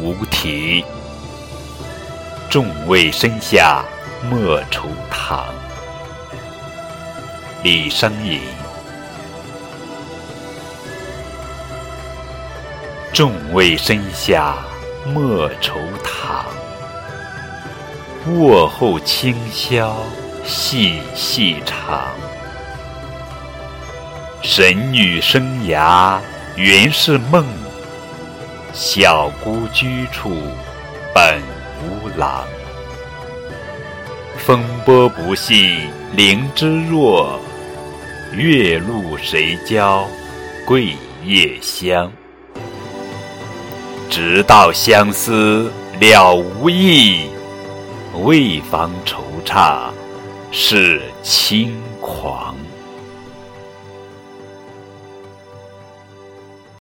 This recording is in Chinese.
无题。众位身下莫愁堂。李商隐。众位深下莫愁堂，卧后清宵细细长。神女生涯原是梦，小姑居处本无郎。风波不系菱枝弱，月露谁教桂叶香？直到相思了无益，为防惆怅是轻狂。